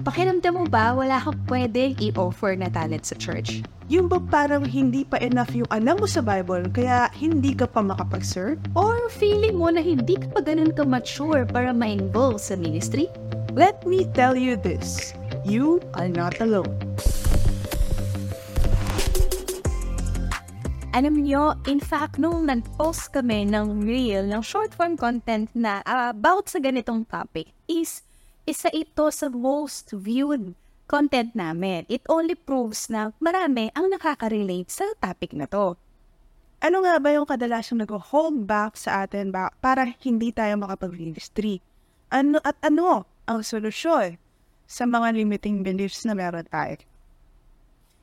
Pakiramdam mo ba wala kang pwedeng i-offer na talent sa church? Yung ba parang hindi pa enough yung alam mo sa Bible, kaya hindi ka pa makapag-serve? Or feeling mo na hindi ka pa ganun ka-mature para ma-involve sa ministry? Let me tell you this, you are not alone. Alam nyo, in fact, nung nag-post kami ng reel, ng short-form content na about sa ganitong topic, is isa ito sa most viewed content namin. It only proves na marami ang nakaka-relate sa topic na to. Ano nga ba yung kadalasang nag-hold back sa atin ba para hindi tayo makapag-ministry? Ano at ano ang solusyon sa mga limiting beliefs na meron tayo?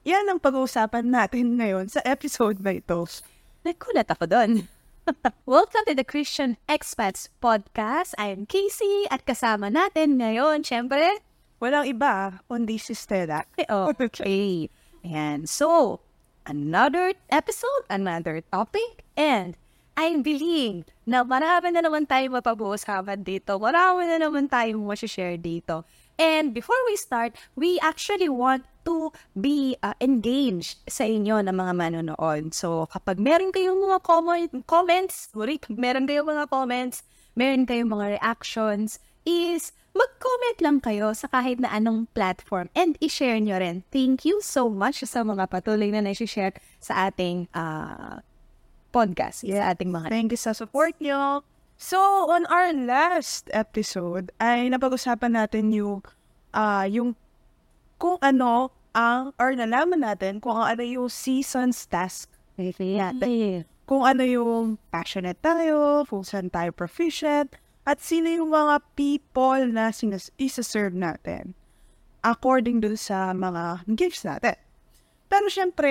Yan ang pag-uusapan natin ngayon sa episode na ito. Nagkulat ako doon. Welcome to the Christian Expats Podcast. I'm Casey at kasama natin ngayon, syempre, Walang iba, kundi si Stella. oh, okay. Ayan. So, another episode, another topic, and I believe na marami na naman tayo mapag-uusapan dito. Marami na naman tayong share dito. And before we start, we actually want to be uh, engaged sa inyo ng mga manonood. So, kapag meron kayong mga comment, comments, sorry, meron kayong mga comments, meron kayong mga reactions, is mag-comment lang kayo sa kahit na anong platform and i-share nyo rin. Thank you so much sa mga patuloy na na-share sa ating uh, podcast, sa ating mga Thank you sa support nyo. So, on our last episode, ay napag-usapan natin yung, ah yung kung ano ang, or nalaman natin kung ano yung season's task natin. Kung ano yung passionate tayo, kung saan tayo proficient, at sino yung mga people na sinas- isa-serve natin according dun sa mga gifts natin. Pero syempre,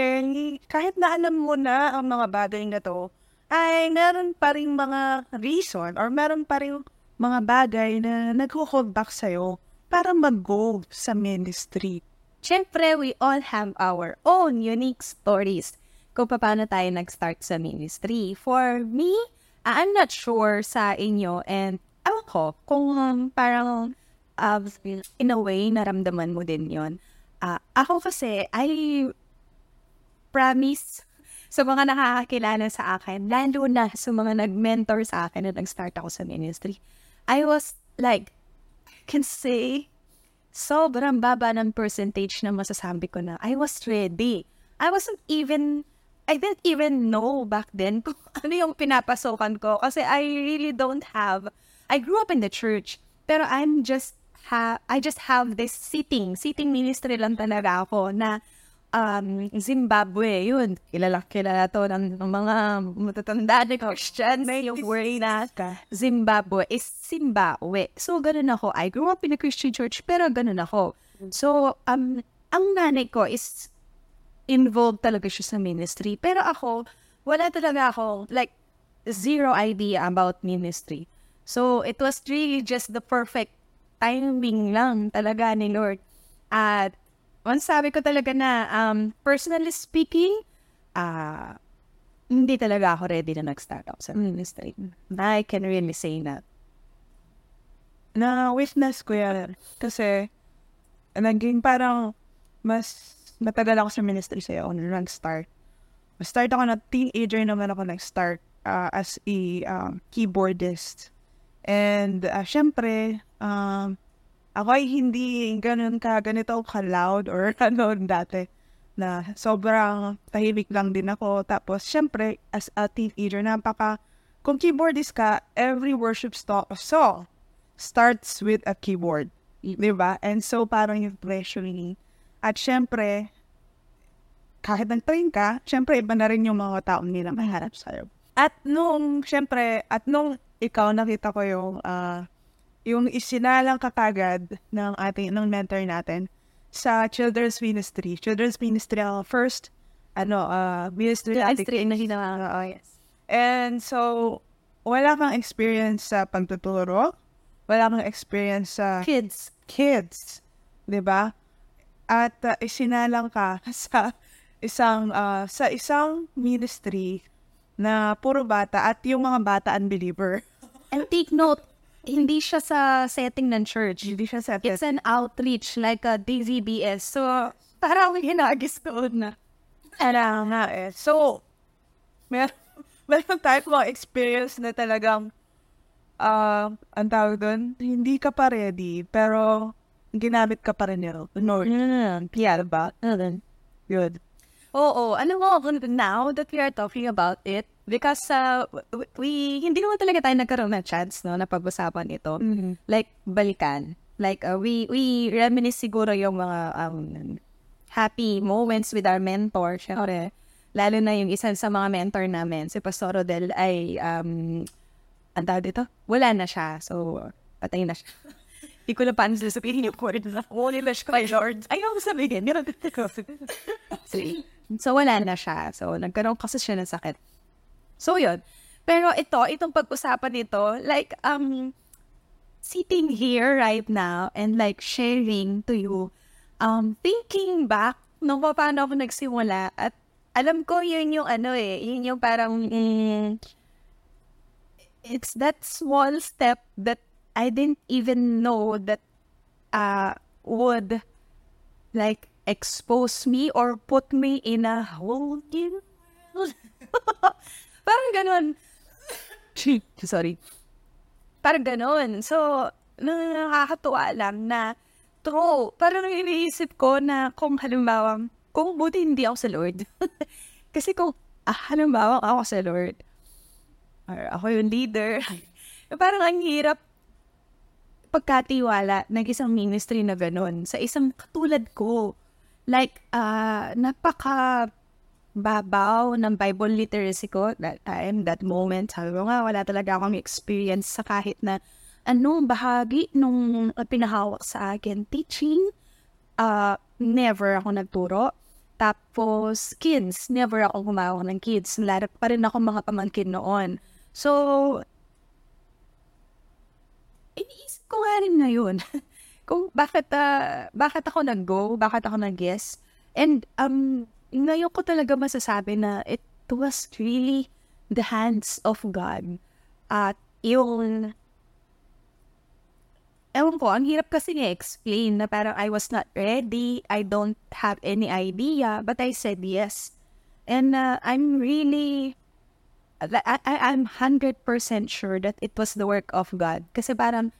kahit na alam mo na ang mga bagay na to, ay meron pa rin mga reason or meron pa rin mga bagay na nag-hold back sa'yo para mag-go sa ministry. Siyempre, we all have our own unique stories kung paano tayo nag-start sa ministry. For me, I'm not sure sa inyo and ewan ko kung um, parang uh, in a way, naramdaman mo din yon. Uh, ako kasi, I promise sa mga nakakakilala sa akin, lalo na sa mga nag-mentor sa akin na nag-start ako sa ministry, I was like, can say, sobrang baba ng percentage na masasabi ko na I was ready. I wasn't even, I didn't even know back then kung ano yung pinapasokan ko kasi I really don't have, I grew up in the church, pero I'm just, ha, I just have this sitting, sitting ministry lang talaga ako na um, Zimbabwe, yun. Kilala, kilala to ng, mga matatanda na Christians. Yung word na Zimbabwe is Zimbabwe. So, ganun ako. I grew up in a Christian church, pero ganun ako. So, um, ang nanay ko is involved talaga siya sa ministry. Pero ako, wala talaga ako, like, zero idea about ministry. So, it was really just the perfect timing lang talaga ni Lord. At once sabi ko talaga na, um, personally speaking, uh, hindi talaga ako ready na nag-start up sa ministry. I can really say that. Na-witness ko yan. Kasi, naging parang, mas matagal ako sa ministry sa'yo ako nag-start. Start ako na teenager naman ako nag-start uh, as a um, keyboardist. And, uh, syempre, um, ako ay hindi ganun ka, ganito ka-loud or ano dati na sobrang tahimik lang din ako. Tapos, syempre, as a teenager, napaka, kung keyboardist ka, every worship st- song starts with a keyboard. Di ba? And so, parang yung pressuring. At syempre, kahit nag-train ka, syempre, iba na rin yung mga taong nila maharap sa'yo. At nung, syempre, at nung ikaw nakita ko yung uh, yung isinalang kakagad ng ating ng mentor natin sa children's ministry. Children's ministry ang first ano uh, ministry ministry na hinawa. Oh, yes. And so wala kang experience sa pagtuturo, wala kang experience sa kids, kids, 'di ba? At uh, isinalang ka sa isang uh, sa isang ministry na puro bata at yung mga bata unbeliever. And take note, hindi siya sa setting ng church. Hindi siya set. It's an outreach like a DZBS. So, parang hinagis doon na. Kaya nga eh. So, mer meron tayo mga experience na talagang, uh, ang tawag doon, hindi ka pa ready, pero ginamit ka pa rin yun. No, Mm, yeah, diba? mm. Good. Oo, alam mo, now that we are talking about it, because uh, we, hindi naman talaga tayo nagkaroon ng chance, no, na pag-usapan ito. Like, balikan. Like, uh, we, we reminisce siguro yung mga um, happy moments with our mentor, syempre. Lalo na yung isa sa mga mentor namin, si Pastor Rodel, ay, um, ang tawag dito? Wala na siya. So, patay na siya. Hindi ko na paano sasabihin yung word na. Na siya kay Lord. Ayaw ko sabihin. So, wala na siya. So, nagkaroon kasi siya ng sakit. So, yun. Pero ito, itong pag-usapan nito, like, um, sitting here right now and like sharing to you, um, thinking back nung paano ako nagsimula at alam ko yun yung ano eh, yun yung parang, mm, it's that small step that I didn't even know that uh, would like expose me or put me in a whole new world. Parang ganun. Sorry. Parang ganun. So, nakakatuwa lang na true. Parang iniisip ko na kung halimbawa, kung buti hindi ako sa Lord. Kasi kung ah, halimbawa ako sa Lord, or ako yung leader, parang ang hirap pagkatiwala ng isang ministry na ganun sa isang katulad ko. Like, uh, napaka babaw ng Bible literacy ko that time, that moment. Sabi ko nga, wala talaga akong experience sa kahit na anong bahagi nung pinahawak sa akin. Teaching, uh, never ako nagturo. Tapos, kids, never ako gumawak ng kids. Larap pa rin ako mga pamangkin noon. So, iniisip ko nga rin ngayon kung bakit, uh, bakit ako nag-go, bakit ako nag-yes. And um, ngayon ko talaga masasabi na it was really the hands of God. At yung, ewan ko, ang hirap kasi ni-explain na parang I was not ready, I don't have any idea, but I said yes. And uh, I'm really, I, I, I'm 100% sure that it was the work of God. Kasi parang,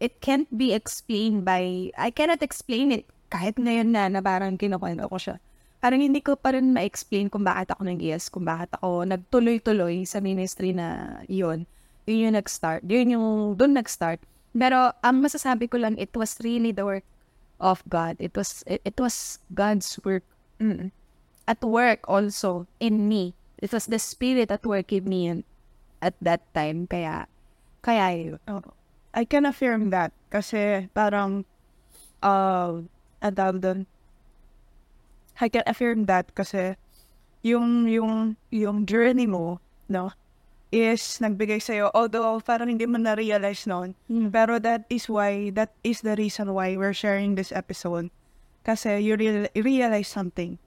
it can't be explained by, I cannot explain it kahit ngayon na, na parang kinukwento ko siya. Parang hindi ko pa rin ma-explain kung bakit ako nag-yes, kung bakit ako nagtuloy-tuloy sa ministry na yun. Yun yung nag-start. Yun yung doon nag-start. Pero ang masasabi ko lang, it was really the work of God. It was it, it was God's work. Mm. At work also in me. It was the Spirit at work in me at that time. Kaya, kaya yun. Oh. I can affirm that kasi parang uh, tawag doon, I can affirm that kasi yung yung yung journey mo, no, is nagbigay sa'yo, although parang hindi mo na-realize noon, Mm. pero that is why, that is the reason why we're sharing this episode. Kasi you real, realize something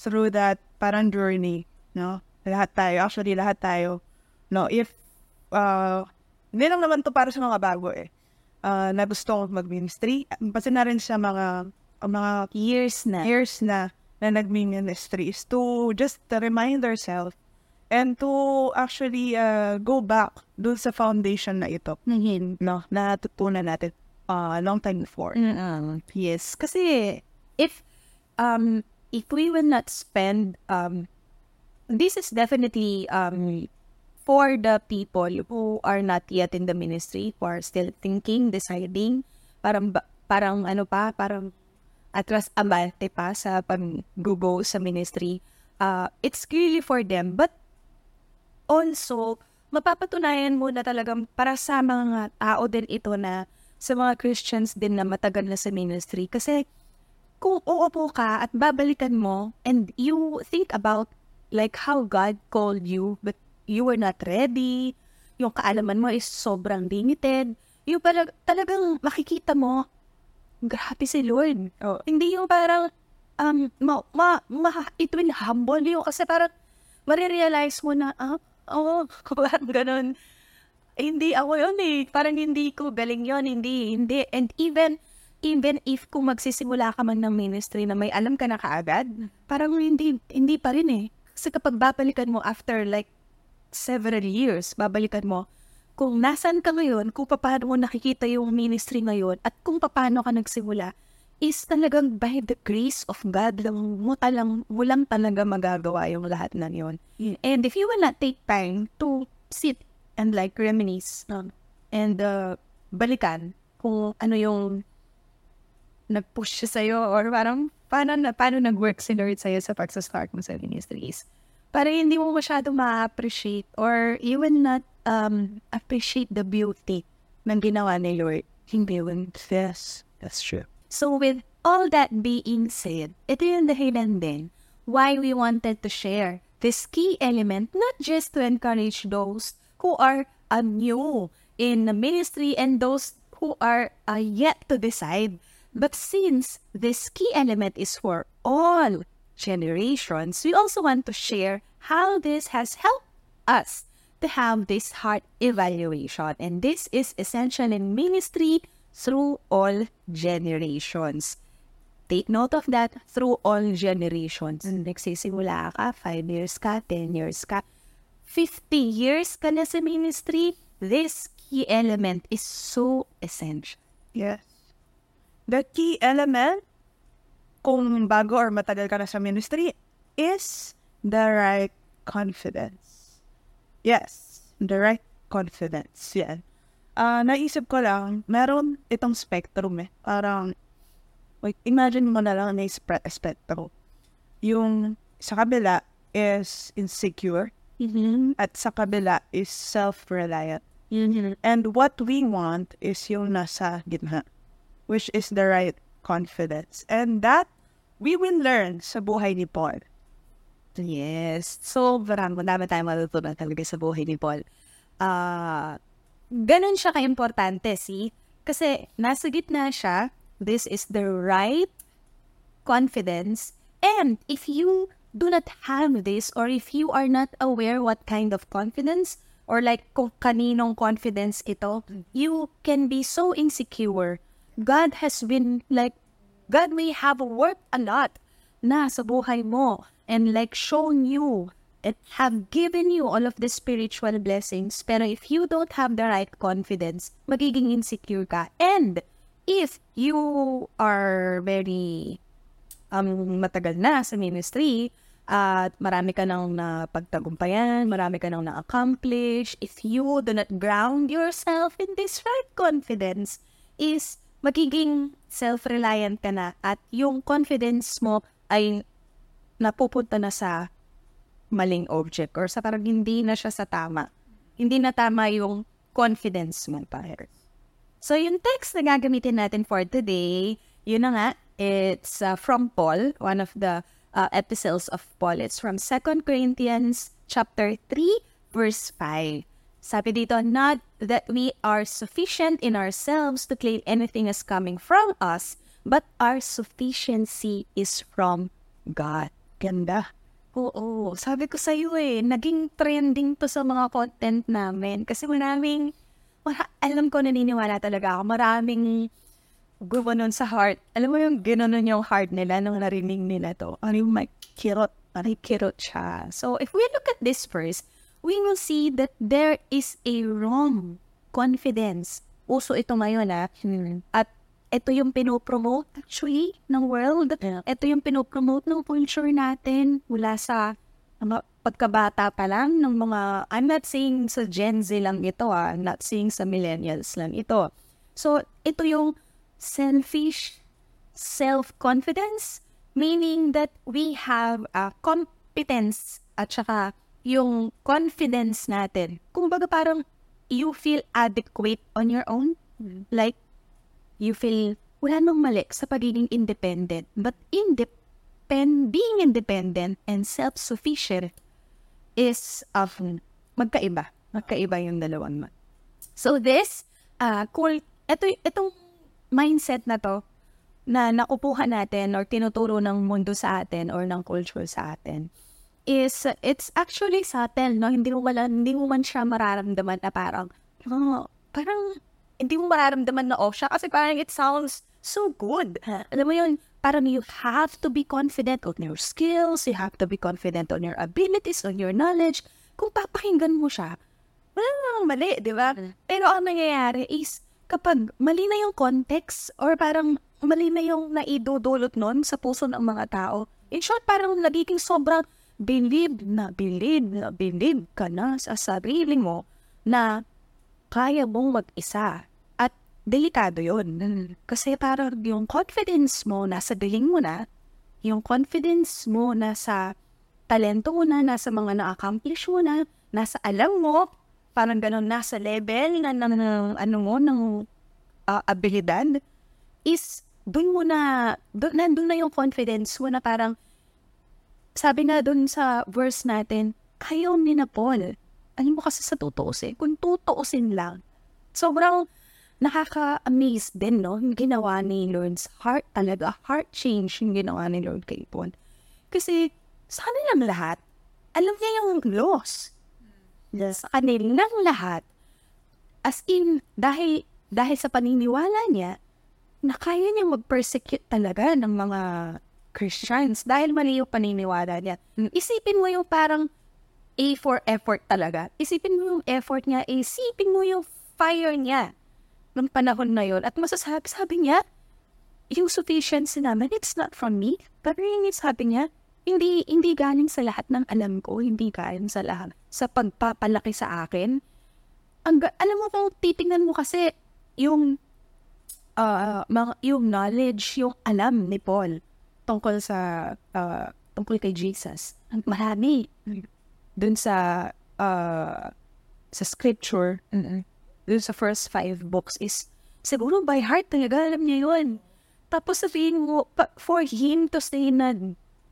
through that parang journey, no? Lahat tayo, actually lahat tayo, no, if, uh, hindi lang naman to para sa mga bago eh, uh, na gusto mag-ministry, kasi na rin sa mga, mga Years na. years na na nag-ministry is to just to remind ourselves and to actually uh, go back dun sa foundation na ito, Naging. no, na tutunan natin uh, long time before. Mm, yes. Kasi, if, um, if we will not spend, um, this is definitely, um, for the people who are not yet in the ministry, who are still thinking, deciding, parang, parang ano pa, parang atras abante pa sa pag-go sa ministry. Uh, it's really for them. But also, mapapatunayan mo na talagang para sa mga tao din ito na sa mga Christians din na matagal na sa ministry. Kasi kung uupo ka at babalikan mo and you think about like how God called you but you were not ready, yung kaalaman mo is sobrang limited, yung parang talagang makikita mo, grabe si Lord. Oh. Hindi yung parang, um, ma, ma, ma, it will humble you kasi parang marirealize mo na, ah, oh, parang ganun. hindi ako yun eh. Parang hindi ko galing yun. Hindi, hindi. And even, even if kung magsisimula ka man ng ministry na may alam ka na kaagad, parang hindi, hindi pa rin eh. Kasi kapag babalikan mo after like several years, babalikan mo, kung nasan ka ngayon, kung paano mo nakikita yung ministry ngayon, at kung paano ka nagsimula, is talagang by the grace of God lang mo talang walang talaga magagawa yung lahat ng yon. And if you will not take time to sit and like reminisce no, and uh, balikan kung ano yung nag-push siya sa'yo or parang paano, paano nag-work si Lord sa'yo sa pagsa-start mo sa ministries. Para hindi mo masyado ma-appreciate or you will not um, appreciate the beauty ng ginawa ni Lord. Hindi will. Yes, that's true. So with all that being said, ito yung dahilan din why we wanted to share this key element not just to encourage those who are uh, new in the ministry and those who are uh, yet to decide. But since this key element is for all generations, we also want to share how this has helped us to have this heart evaluation. And this is essential in ministry through all generations. Take note of that through all generations. Nagsisimula ka, 5 years ka, 10 years ka, 50 years ka na sa ministry, this key element is so essential. Yes. The key element, kung bago or matagal ka na sa ministry, is the right confidence. Yes, the right confidence. Yan. Ah, naisip ko lang, meron itong spectrum eh. Parang, wait, imagine mo na lang na spread spectrum. Yung sa kabila is insecure at sa kabila is self-reliant. And what we want is yung nasa gitna, which is the right confidence. And that we will learn sa buhay ni Paul. Yes. Sobrang madami tayong matutunan talaga sa buhay ni Paul. Ah, ganun siya ka-importante, see? Kasi nasa gitna siya, this is the right confidence. And if you do not have this or if you are not aware what kind of confidence or like kung kaninong confidence ito, you can be so insecure. God has been like, God may have worked a lot na sa buhay mo and like shown you and have given you all of the spiritual blessings. Pero if you don't have the right confidence, magiging insecure ka. And if you are very um, matagal na sa ministry, at marami ka nang napagtagumpayan, marami ka nang na-accomplish, if you do not ground yourself in this right confidence, is magiging self-reliant ka na at yung confidence mo ay napupunta na sa maling object or sa parang hindi na siya sa tama. Hindi na tama yung confidence mo pa. So yung text na gagamitin natin for today, yun na nga, it's uh, from Paul, one of the uh, epistles of Paul. It's from 2 Corinthians chapter 3, verse 5. Sabi dito, not that we are sufficient in ourselves to claim anything as coming from us, but our sufficiency is from God. Ganda. Oo, sabi ko sa iyo eh, naging trending to sa mga content namin. Kasi maraming, mara- alam ko naniniwala talaga ako, maraming gumanon sa heart. Alam mo yung ginanon yung heart nila nung narinig nila to. Ano yung may kirot, yung kirot siya. So, if we look at this first, we will see that there is a wrong confidence. Uso ito ngayon ah. At ito yung pinopromote actually ng world. Ito yung pinopromote ng culture natin mula sa pagkabata pa lang ng mga, I'm not saying sa Gen Z lang ito ah, I'm not saying sa millennials lang ito. So, ito yung selfish self-confidence, meaning that we have a competence at saka yung confidence natin. Kung baga parang you feel adequate on your own. Like, you feel wala nang mali sa pagiging independent. But independ, being independent and self-sufficient is of magkaiba. Magkaiba yung dalawang mo. So this, uh, cool, ito, itong mindset na to, na nakupuha natin or tinuturo ng mundo sa atin or ng culture sa atin, is, it's actually subtle, no? Hindi mo, wala, hindi mo man siya mararamdaman na parang, oh, parang hindi mo mararamdaman na off siya kasi parang it sounds so good. Alam mo yun, parang you have to be confident on your skills, you have to be confident on your abilities, on your knowledge. Kung papakinggan mo siya, wala namang mali, di ba? Pero ang nangyayari is, kapag mali na yung context or parang mali na yung naidudulot nun sa puso ng mga tao, in short, parang nagiging sobrang believe na believe na believe ka na sa sarili mo na kaya mong mag-isa. At delikado yun. Kasi parang yung confidence mo nasa galing mo na, yung confidence mo nasa talento mo na, nasa mga na-accomplish mo na, nasa alam mo, parang ganun, nasa level na, na, na ano mo, ng uh, abilidad, is dun mo na, dun, nandun na yung confidence mo na parang, sabi nga dun sa verse natin, kayo ni na Paul. Alam mo kasi sa tutuusin, kung tutuusin lang, sobrang nakaka-amaze din, no? Yung ginawa ni Lord's heart talaga, heart change yung ginawa ni Lord kay Paul. Kasi sa kanilang lahat, alam niya yung loss. Sa kanilang lahat, as in, dahil, dahil sa paniniwala niya, na kaya niya mag-persecute talaga ng mga Christians dahil mali yung paniniwala niya. Isipin mo yung parang A for effort talaga. Isipin mo yung effort niya, isipin mo yung fire niya ng panahon na yon At masasabi, sabi niya, yung sufficiency naman, it's not from me. Pero yung sabi niya, hindi, hindi galing sa lahat ng alam ko, hindi galing sa lahat, sa pagpapalaki sa akin. Ang, alam mo kung titingnan mo kasi yung, uh, mga, yung knowledge, yung alam ni Paul tungkol sa, uh, tungkol kay Jesus. Ang marami. Dun sa, uh, sa scripture, mm dun sa first five books is, siguro by heart talaga, alam niya yun. Tapos sabihin mo, for him to say na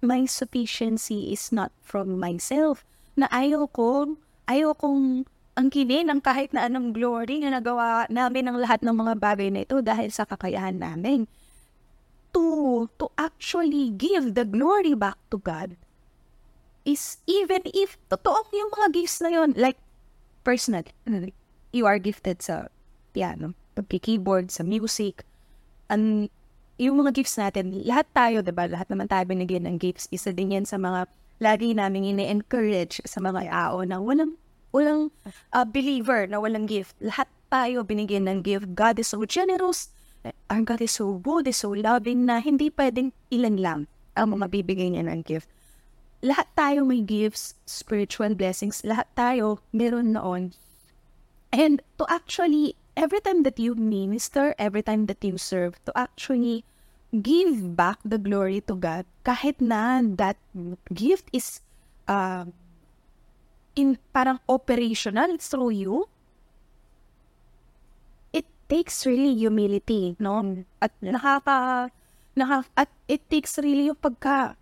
my sufficiency is not from myself, na ayaw ko, ayaw kong angkinin ang kahit na anong glory na nagawa namin ng lahat ng mga bagay na ito dahil sa kakayahan namin. To, to actually give the glory back to God is even if totoo yung mga gifts na yun, like personal, you are gifted sa piano, pagki-keyboard, sa music, and yung mga gifts natin, lahat tayo, diba? Lahat naman tayo binigyan ng gifts. Isa din yan sa mga lagi namin ini-encourage sa mga tao na walang, walang uh, believer na walang gift. Lahat tayo binigyan ng gift. God is so generous. Our God is so good, is so loving na hindi pwedeng ilan lang ang mga bibigay niya ng gift. Lahat tayo may gifts, spiritual blessings. Lahat tayo meron noon And to actually, every time that you minister, every time that you serve, to actually give back the glory to God, kahit na that gift is uh, in parang operational through you, takes really humility, no? At nakaka, nakaka at it takes really yung pagka,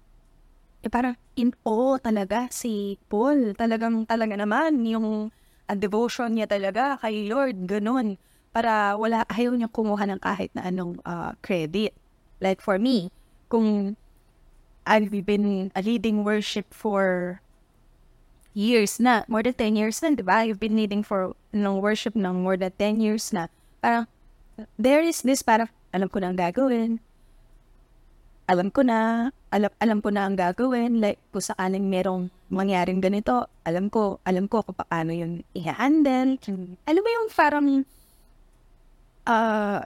eh, parang in awe talaga si Paul. Talagang, talaga naman, yung ang devotion niya talaga kay Lord, ganun. Para wala, ayaw niya kumuha ng kahit na anong uh, credit. Like for me, kung I've been a leading worship for years na, more than 10 years na, di ba? You've been leading for ng worship ng more than 10 years na. Parang, there is this parang, alam ko na ang gagawin, alam ko na, alam, alam ko na ang gagawin. Like, kung sakaling merong mangyaring ganito, alam ko, alam ko kung paano yun i-handle. Alam mo yung parang, uh,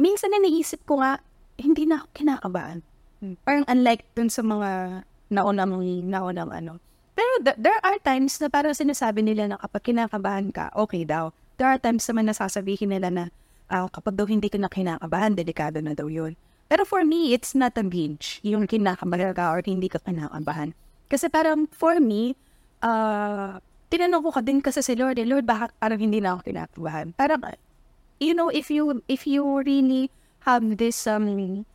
minsan na naisip ko nga, hindi na ako kinakabahan. Hmm. Parang unlike dun sa mga naunang, naunang ano. Pero th- there are times na parang sinasabi nila na kapag kinakabahan ka, okay daw. There are times naman na sasabihin nila na uh, kapag daw hindi ka na kinakabahan, delikado na daw yun. Pero for me, it's not a binge, yung kinakabahan ka or hindi ka kinakabahan. Kasi parang for me, uh, tinanong ko ka din kasi si Lord, eh, Lord, bakit parang hindi na ako kinakabahan? Parang, you know, if you, if you really have this, um,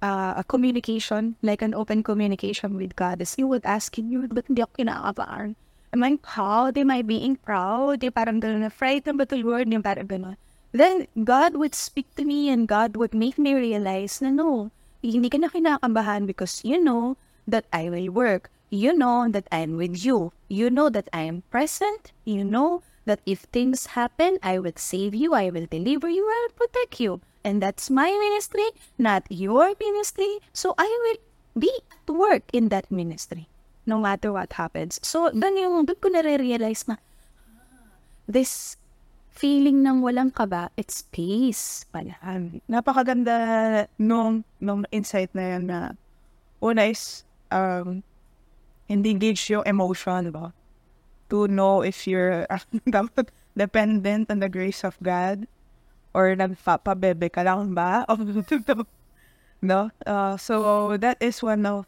uh, a communication, like an open communication with God, is you would ask him, Lord, ba't hindi ako kinakabahan? Am I proud? Am I being proud? Yung parang gano'n, afraid na ba to Lord? Yung parang gano'n. Then, God would speak to me and God would make me realize na no, hindi ka na kinakabahan because you know that I will work. You know that I'm with you. You know that I am present. You know that if things happen, I will save you, I will deliver you, I will protect you. And that's my ministry, not your ministry. So I will be at work in that ministry, no matter what happens. So, doon yung, doon ko nare-realize na, this feeling ng walang kaba, it's peace pala. Um, napakaganda nung, nung insight na yan na una is um, hindi gauge yung emotion, ba? To know if you're dependent on the grace of God or nagpapabebe ka lang ba? no? Uh, so, that is one of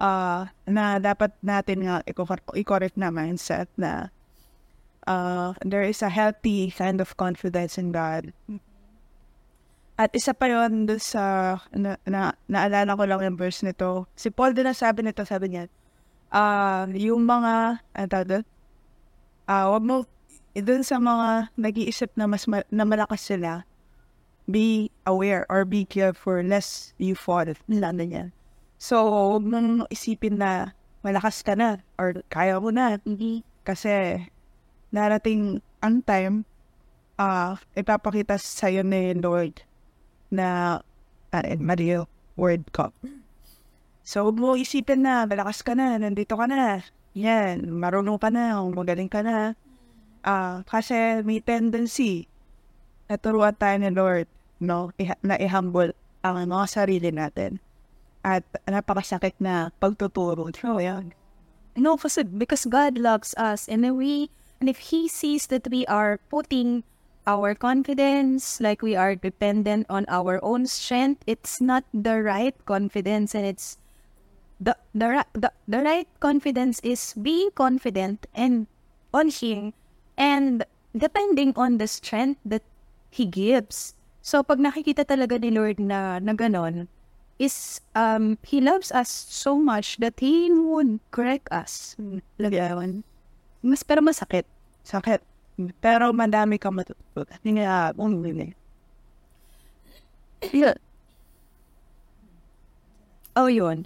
uh, na dapat natin nga i-correct na mindset na uh, there is a healthy kind of confidence in God. At isa pa yon doon sa, na, na, naalala ko lang yung verse nito. Si Paul din ang sabi nito, sabi niya, uh, yung mga, ano tawag? Uh, wag mo, doon sa mga nag-iisip na mas ma- na malakas sila, be aware or be careful lest you fall. Nilanda niya. So, huwag mong isipin na malakas ka na or kaya mo na. Hindi. Kasi darating ang time, uh, ipapakita sa'yo ni Lord na uh, Mario World Cup. So, huwag mo isipin na, malakas ka na, nandito ka na. Yan, marunong ka na, magaling ka na. Uh, kasi may tendency na turuan tayo ni Lord, no? Na i-humble ang mga sarili natin. At napakasakit na pagtuturo. So, yan. No, kasi because God loves us and then we and if He sees that we are putting our confidence like we are dependent on our own strength, it's not the right confidence and it's the the the, the right confidence is being confident and on Him and depending on the strength that He gives. So pag nakikita talaga ni Lord na na ganon, is um he loves us so much that he would correct us. Lagawan. Mas pero masakit. Sakit. Pero madami ka matutunan. Hindi nga, umili. Yeah. Oh, yun.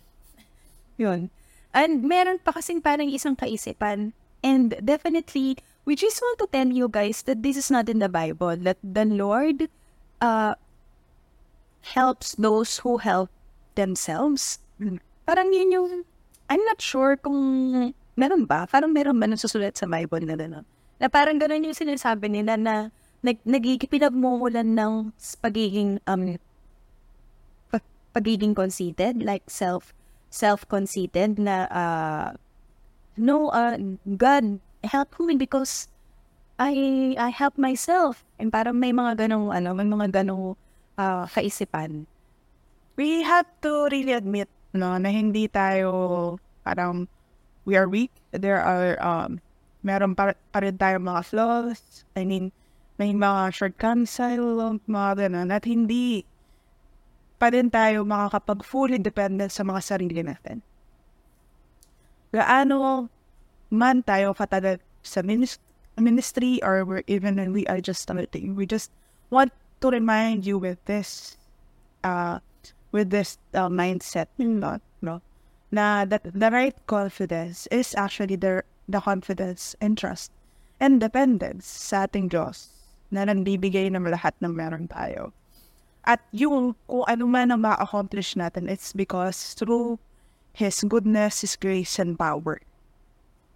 Yun. And meron pa kasing parang isang kaisipan. And definitely, we just want to tell you guys that this is not in the Bible. That the Lord uh, helps those who help themselves. Parang yun yung, I'm not sure kung meron ba? Parang meron ba nasusulat sa Bible na gano'n? Na parang gano'n yung sinasabi nila na nag, nagiging pinagmumulan ng pagiging, um, pag, pagiging conceited, like self, self-conceited na, uh, no, uh, God, help me because I, I help myself. And parang may mga ganong, ano, may mga ganong uh, kaisipan. We have to really admit no, na hindi tayo parang we are weak. There are, um, meron pa, pa rin tayo mga flaws. I mean, may mga shortcomings tayo, mga ganun. At hindi pa rin tayo makakapag fully dependent sa mga sarili natin. Gaano man tayo katagal sa minis- ministry or even when we are just starting, we just want to remind you with this uh, with this uh, mindset no, no na that the right confidence is actually the the confidence and trust and dependence sa ating Diyos na nagbibigay ng lahat ng meron tayo. At yung kung ano man ang ma-accomplish natin, it's because through His goodness, His grace, and power.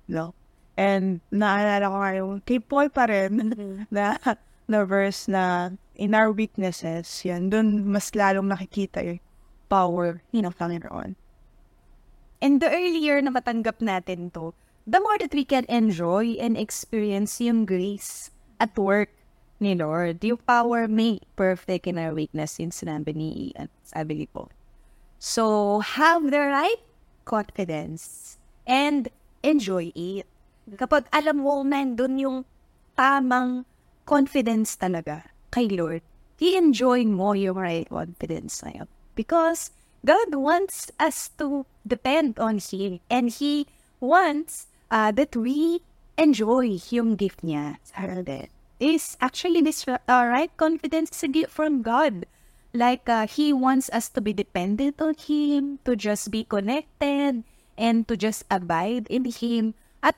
No? And naalala ko ngayon, kay Paul pa rin, na, na verse na in our weaknesses, yan, dun mas lalong nakikita yung power ng Panginoon. And the earlier na matanggap natin to, the more that we can enjoy and experience yung grace at work ni Lord. Yung power made perfect in our weakness, yung sinabi ni Ian, sabi ni Paul. So, have the right confidence and enjoy it. Kapag alam mo nandun yung tamang confidence talaga kay Lord, i-enjoy mo yung right confidence na yun. Because God wants us to depend on Him and He wants uh, that we enjoy yung gift niya sa. Is actually this uh, right confidence is a gift from God. Like uh, He wants us to be dependent on Him, to just be connected, and to just abide in Him. At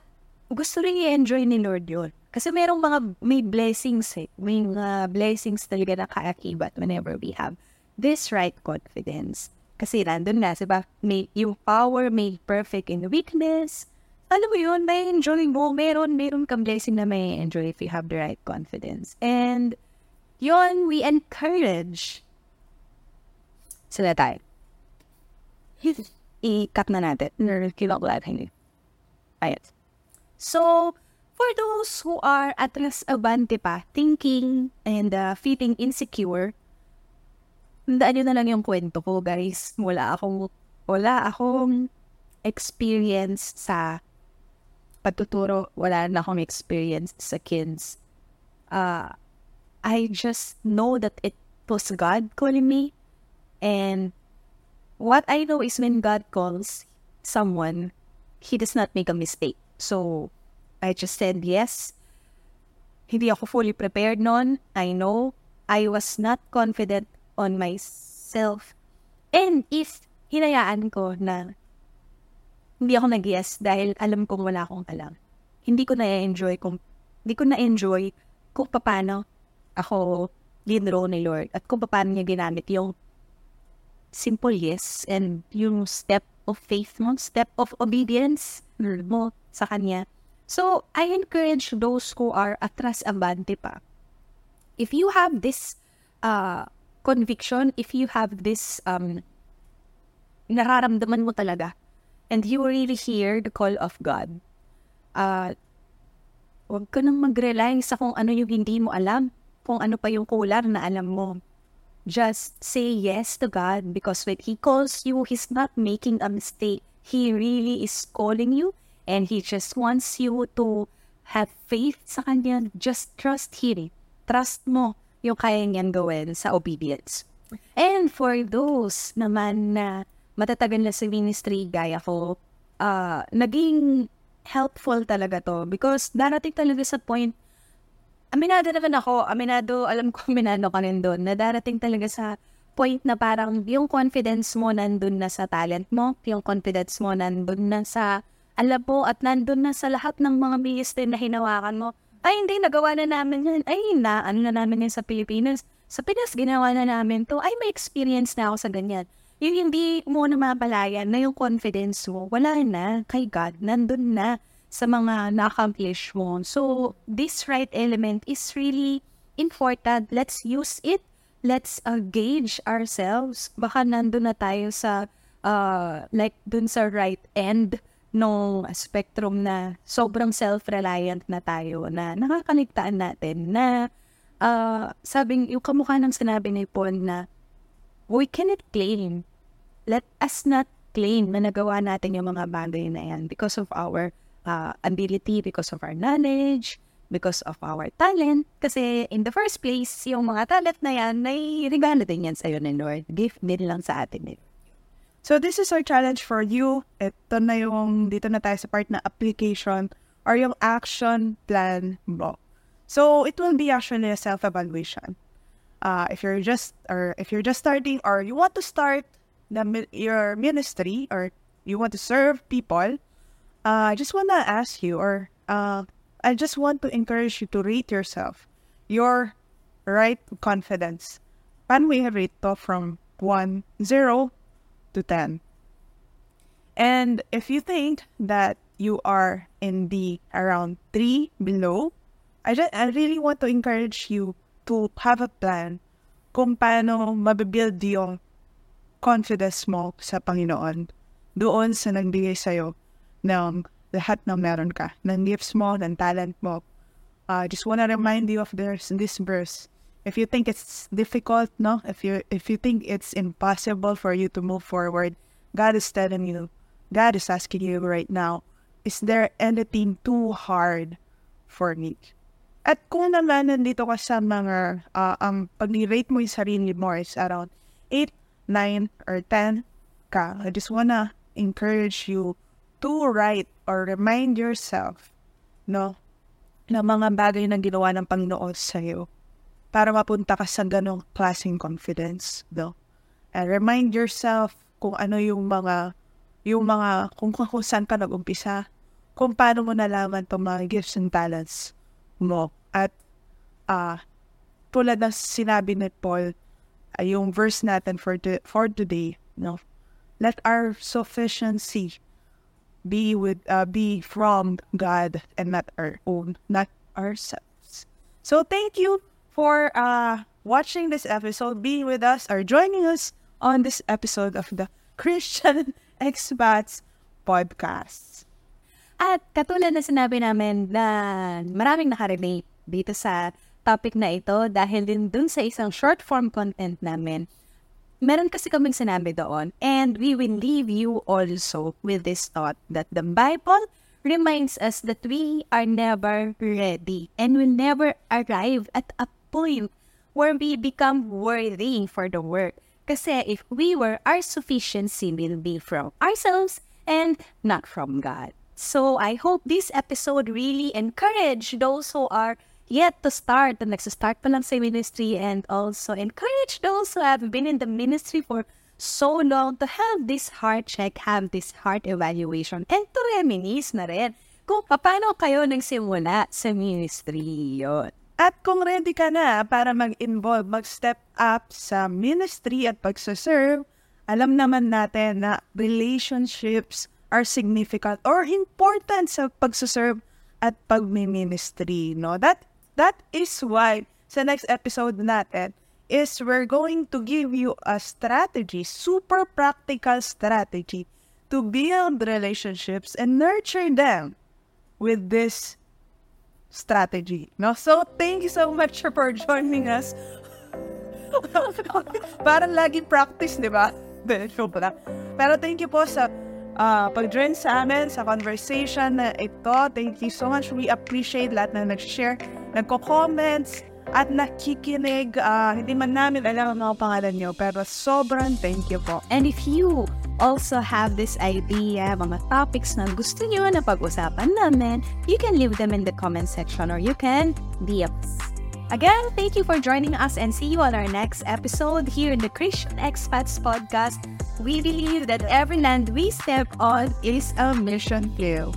gusto rin i-enjoy ni Lord yun. Kasi merong mga, may blessings eh. May mga blessings talaga na kaakibat whenever we have this right confidence. Kasi nandun na, diba? May, yung power made perfect in weakness. Alam mo yun, may enjoy mo. Meron, meron kang blessing na may enjoy if you have the right confidence. And, yun, we encourage. Sila tayo. I-cut na natin. Kilok lahat, Ayun. So, for those who are atras abante pa, thinking and uh, feeling insecure, tandaan nyo na lang yung kwento ko, guys. Wala akong, wala akong experience sa pagtuturo. Wala na akong experience sa kids. Uh, I just know that it was God calling me. And what I know is when God calls someone, He does not make a mistake. So, I just said yes. Hindi ako fully prepared noon. I know. I was not confident on myself. And if hinayaan ko na hindi ako nag-yes dahil alam kong wala akong alam. Hindi ko na-enjoy kung hindi ko na-enjoy kung paano ako linro ni Lord at kung paano niya ginamit yung simple yes and yung step of faith mo, step of obedience mo sa Kanya. So, I encourage those who are atras abante pa. If you have this uh, conviction, if you have this um, nararamdaman mo talaga, and you really hear the call of God, uh, huwag ka nang mag-rely sa kung ano yung hindi mo alam, kung ano pa yung kulang na alam mo. Just say yes to God because when He calls you, He's not making a mistake. He really is calling you And He just wants you to have faith sa Kanya. Just trust Him. Trust mo yung kaya niyan gawin sa obedience. And for those naman na matatagal na sa ministry, gaya ko, uh, naging helpful talaga to because darating talaga sa point aminado naman ako, aminado, alam ko aminado ka rin doon, na darating talaga sa point na parang yung confidence mo nandun na sa talent mo, yung confidence mo nandun na sa alam mo, at nandun na sa lahat ng mga ministry na hinawakan mo, ay hindi, nagawa na namin yan. Ay, na, ano na namin yan sa Pilipinas. Sa Pinas, ginawa na namin to. Ay, may experience na ako sa ganyan. Yung hindi mo na mapalayan na yung confidence mo, wala na kay God, nandun na sa mga na-accomplish mo. So, this right element is really important. Let's use it. Let's uh, gauge ourselves. Baka nandun na tayo sa, uh, like, dun sa right end no spectrum na sobrang self-reliant na tayo na nakakaligtaan natin na uh, sabing yung kamukha ng sinabi ni Paul na we cannot claim let us not claim na nagawa natin yung mga bagay na yan because of our uh, ability, because of our knowledge, because of our talent. Kasi in the first place, yung mga talent na yan, ay regalo din yan sa'yo ni Lord. Gift din lang sa atin. Eh. So this is our challenge for you. Ito na yung, dito na tayo sa part na application or yung action plan mo. So it will be actually a self-evaluation. Uh, if you're just, or if you're just starting or you want to start the, your ministry or you want to serve people, uh, I just want to ask you or uh, I just want to encourage you to rate yourself, your right confidence. Paano we rate to from 1, 0 to 10. And if you think that you are in the around 3 below, I, just, I really want to encourage you to have a plan kung paano mabibuild yung confidence mo sa Panginoon doon sa nagbigay sa'yo ng lahat ng meron ka, ng gifts mo, ng talent mo. I uh, just want to remind you of this, this verse if you think it's difficult, no, if you if you think it's impossible for you to move forward, God is telling you, God is asking you right now, is there anything too hard for me? At kung naman nandito ka sa mga, uh, ang pag-rate mo yung sarili mo is around 8, 9, or 10 ka, I just wanna encourage you to write or remind yourself, no, na mga bagay na ginawa ng Panginoon sa'yo para mapunta ka sa ganong klaseng confidence, no? And remind yourself kung ano yung mga, yung mga, kung, kung saan ka nag-umpisa, kung paano mo nalaman itong mga gifts and talents mo. At ah tulad ng sinabi ni Paul, ah, yung verse natin for, the, for today, no? let our sufficiency be with uh, be from God and not our own, not ourselves. So thank you for uh, watching this episode, being with us, or joining us on this episode of the Christian Expats Podcast. At katulad na sinabi namin na maraming nakarelate dito sa topic na ito dahil din dun sa isang short form content namin. Meron kasi kaming sinabi doon and we will leave you also with this thought that the Bible reminds us that we are never ready and will never arrive at a point where we become worthy for the work. Kasi if we were, our sufficiency will be from ourselves and not from God. So I hope this episode really encourage those who are yet to start, na nagsistart pa lang sa ministry and also encourage those who have been in the ministry for so long to have this heart check, have this heart evaluation, and to reminisce na rin kung paano kayo nagsimula sa ministry yon. At kung ready ka na para mag-involve, mag-step up sa ministry at pagsaserve, alam naman natin na relationships are significant or important sa pagsaserve at pagmi-ministry, no? That, that is why sa next episode natin is we're going to give you a strategy, super practical strategy to build relationships and nurture them with this strategy. No? So, thank you so much for joining us. Parang lagi practice, di ba? Pero thank you po sa uh, pag-join sa amin sa conversation na ito. Thank you so much. We appreciate lahat na nag-share, nagko-comments, at nakikinig. Uh, hindi man namin alam ang mga pangalan nyo, pero sobrang thank you po. And if you also have this idea, mga topics na gusto nyo na pag-usapan namin, you can leave them in the comment section or you can DM us. Again, thank you for joining us and see you on our next episode here in the Christian Expats Podcast. We believe that every land we step on is a mission field.